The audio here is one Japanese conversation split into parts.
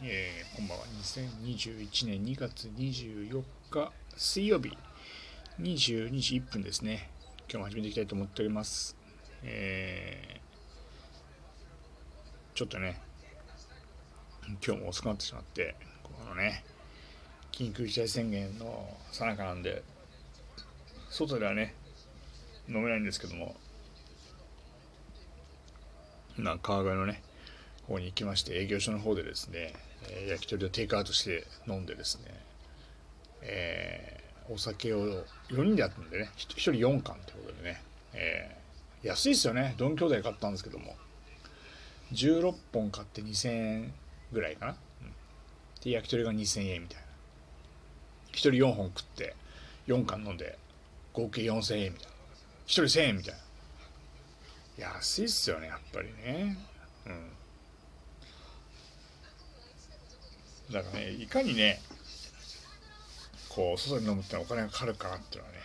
えー、こんばんは。2021年2月24日水曜日22時1分ですね。今日も始めていきたいと思っております。えー、ちょっとね、今日も遅くなってしまって、このね、緊急事態宣言のさなかなんで、外ではね、飲めないんですけども、な川越のね、方に行きまして、営業所の方でですね、えー、焼き鳥をテイクアウトして飲んでですね、えー、お酒を4人でやったんでね 1, 人4缶ってことでね、えー、安いですよね。ドン兄弟買ったんですけども。16本買って2000円ぐらいかな、うん、で焼き鳥が2000円みたいな。1人4本食って4缶飲んで合計4000円みたいな。1人1000円みたいな。安いっすよねやっぱりね。うん。だからねいかにねこう外に飲むってお金がかかるかっていうのはね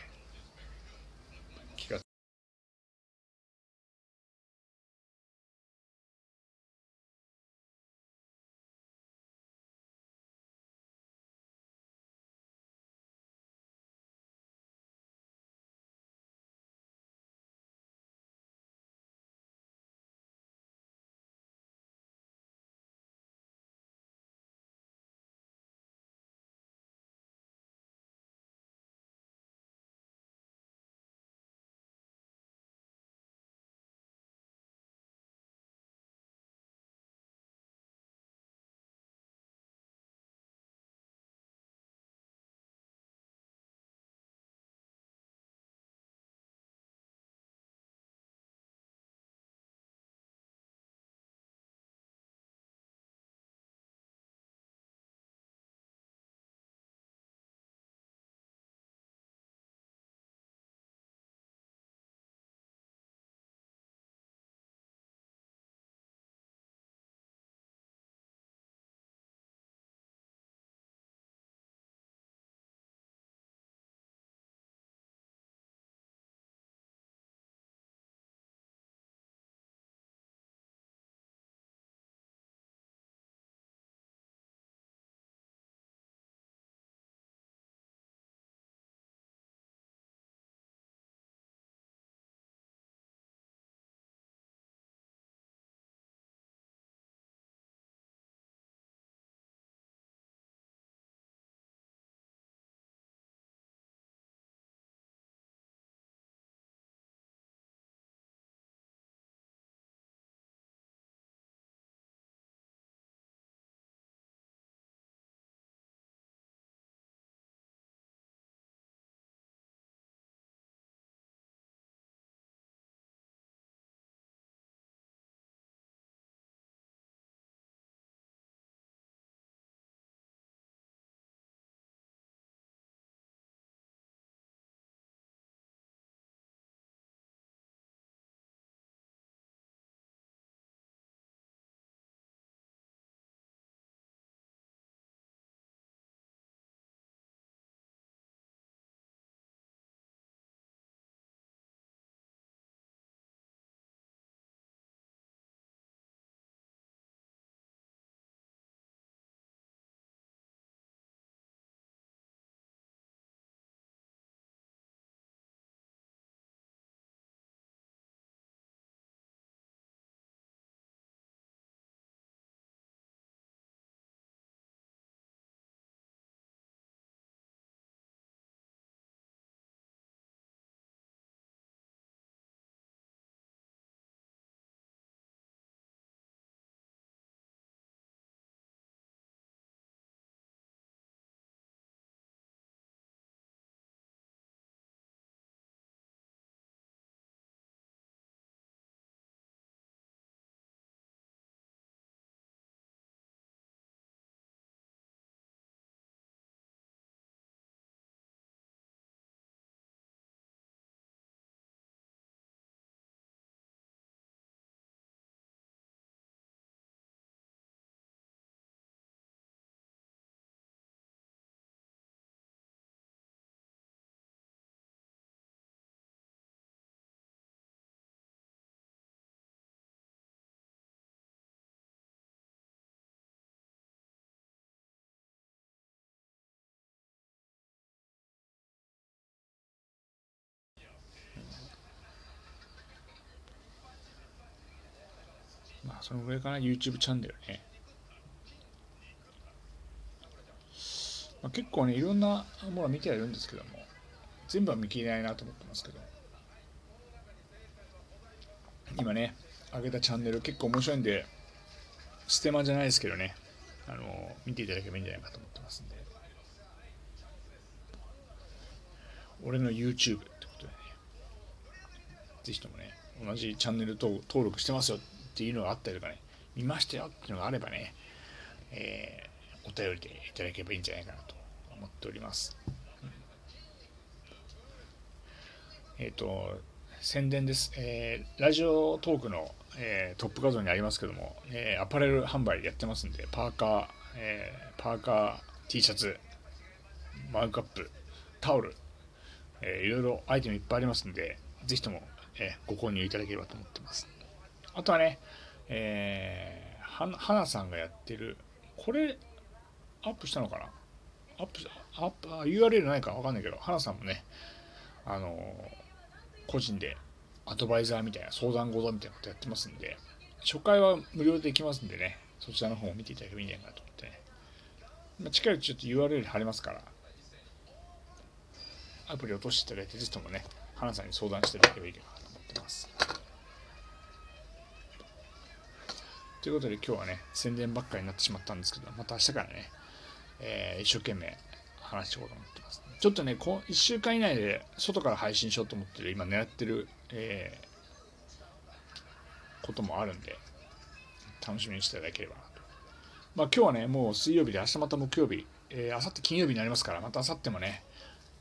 そのぐらいかな YouTube チャンネルね、まあ、結構ねいろんなものは見てはいるんですけども全部は見切れないなと思ってますけど。今ね上げたチャンネル結構面白いんでステマじゃないですけどねあの見ていただければいいんじゃないかと思ってますんで。俺の YouTube ってことでね。ぜひともね同じチャンネル登録してますよっていうのがあったりとかね見ましたよっていうのがあればね、えー、お便りでいただければいいんじゃないかなと思っております、えっ、ー、と宣伝です、えー、ラジオトークの、えー、トップ画像にありますけども、えー、アパレル販売やってますんで、パーカー、えパーカー T シャツ、マグカップ、タオル、えいろいろアイテムいっぱいありますんで、ぜひとも、えご購入いただければと思ってます。あとはね、えー、はなさんがやってる、これ、アップしたのかな？アップ、アップ、URL ないかわかんないけど、はなさんもね、あの個人でアドバイザーみたいな相談事みたいなことやってますんで、初回は無料でできますんでね、そちらの方を見ていただければいいんじゃないかなと思ってね。まあ、近いうちちょっと URL 貼りますから、アプリ落としていただいて、ぜひともね、花さんに相談していただければいいかなと思ってます。ということで今日はね、宣伝ばっかりになってしまったんですけど、また明日からね、えー、一生懸命話していこうと思ってます。ちょっとね、こ1週間以内で外から配信しようと思ってる、今狙ってる、えー、こともあるんで、楽しみにしていただければなと。まあ今日はね、もう水曜日で明日また木曜日、えー、明後日金曜日になりますから、また明後日もね、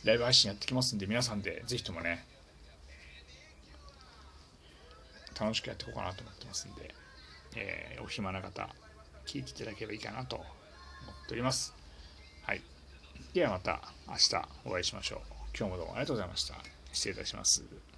ライブ配信やってきますんで、皆さんでぜひともね、楽しくやっていこうかなと思ってますんで、えー、お暇な方、聞いていただければいいかなと思っております。はい。ではまた明日お会いしましょう。今日もどうもありがとうございました。失礼いたします。